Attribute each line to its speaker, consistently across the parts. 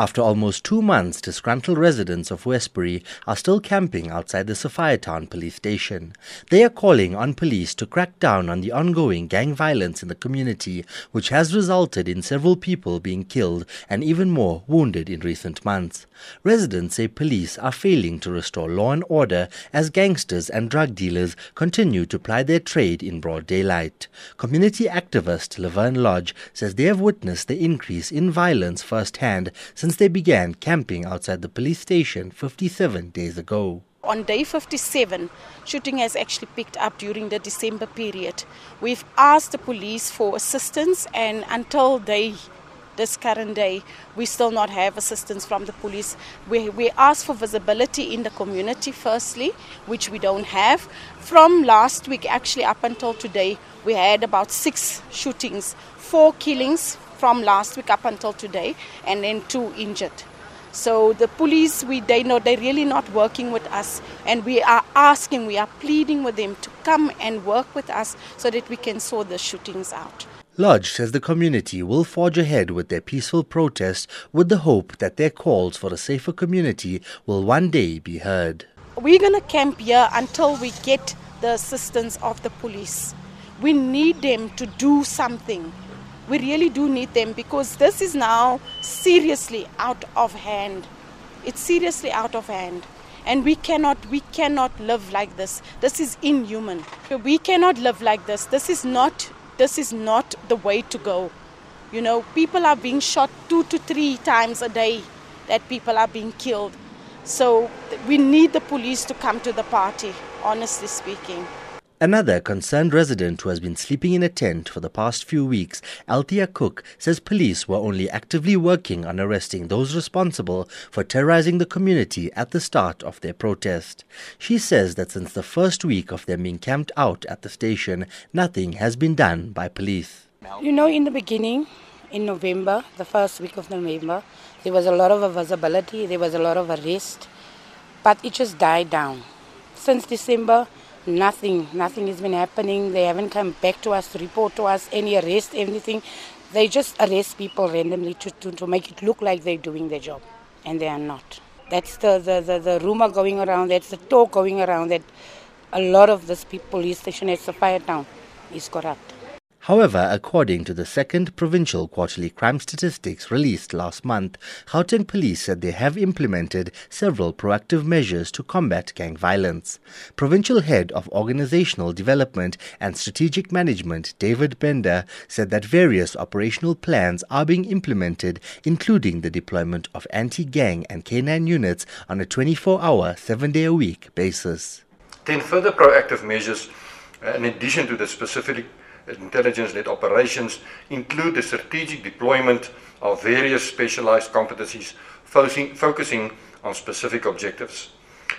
Speaker 1: After almost two months, disgruntled residents of Westbury are still camping outside the Sophiatown police station. They are calling on police to crack down on the ongoing gang violence in the community, which has resulted in several people being killed and even more wounded in recent months. Residents say police are failing to restore law and order as gangsters and drug dealers continue to ply their trade in broad daylight. Community activist Laverne Lodge says they have witnessed the increase in violence firsthand since they began camping outside the police station 57 days ago.
Speaker 2: On day 57, shooting has actually picked up during the December period. We've asked the police for assistance, and until they this current day, we still not have assistance from the police. We, we ask for visibility in the community firstly, which we don't have. From last week, actually up until today, we had about six shootings, four killings, from last week up until today, and then two injured. So the police, we they know they're really not working with us, and we are asking, we are pleading with them to come and work with us so that we can sort the shootings out.
Speaker 1: Lodge says the community will forge ahead with their peaceful protest with the hope that their calls for a safer community will one day be heard.
Speaker 2: We're going to camp here until we get the assistance of the police. We need them to do something we really do need them because this is now seriously out of hand. It's seriously out of hand. And we cannot we cannot live like this. This is inhuman. We cannot live like this. This is not this is not the way to go. You know, people are being shot two to three times a day that people are being killed. So we need the police to come to the party, honestly speaking.
Speaker 1: Another concerned resident who has been sleeping in a tent for the past few weeks, Althea Cook, says police were only actively working on arresting those responsible for terrorizing the community at the start of their protest. She says that since the first week of them being camped out at the station, nothing has been done by police.
Speaker 3: You know, in the beginning, in November, the first week of November, there was a lot of visibility, there was a lot of arrest, but it just died down. Since December, Nothing, nothing has been happening. They haven't come back to us to report to us any arrest, anything. They just arrest people randomly to, to, to make it look like they're doing their job, and they are not. That's the, the, the, the rumor going around, that's the talk going around that a lot of this police station at town. is corrupt.
Speaker 1: However, according to the second provincial quarterly crime statistics released last month, Gauteng police said they have implemented several proactive measures to combat gang violence. Provincial head of organizational development and strategic management, David Bender, said that various operational plans are being implemented, including the deployment of anti-gang and canine units on a 24-hour, 7-day-a-week basis.
Speaker 4: Ten further proactive measures, uh, in addition to the specific intelligence-led operations include the strategic deployment of various specialized competencies focusing on specific objectives.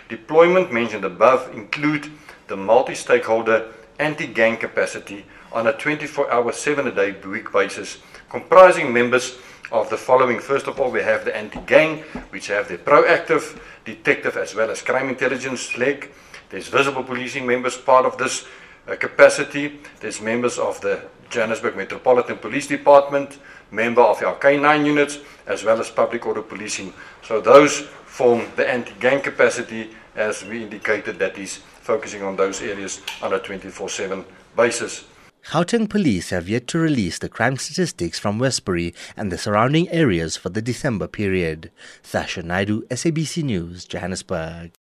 Speaker 4: Deployment mentioned above include the multi-stakeholder anti-gang capacity on a 24-hour, 7-a-day week basis, comprising members of the following. First of all, we have the anti-gang, which have the proactive, detective, as well as crime intelligence leg. There's visible policing members part of this capacity. There's members of the Johannesburg Metropolitan Police Department, member of our K9 units, as well as public order policing. So those form the anti-gang capacity as we indicated that is focusing on those areas on a 24-7 basis.
Speaker 1: Gauteng police have yet to release the crime statistics from Westbury and the surrounding areas for the December period. Sasha Naidu, SABC News, Johannesburg.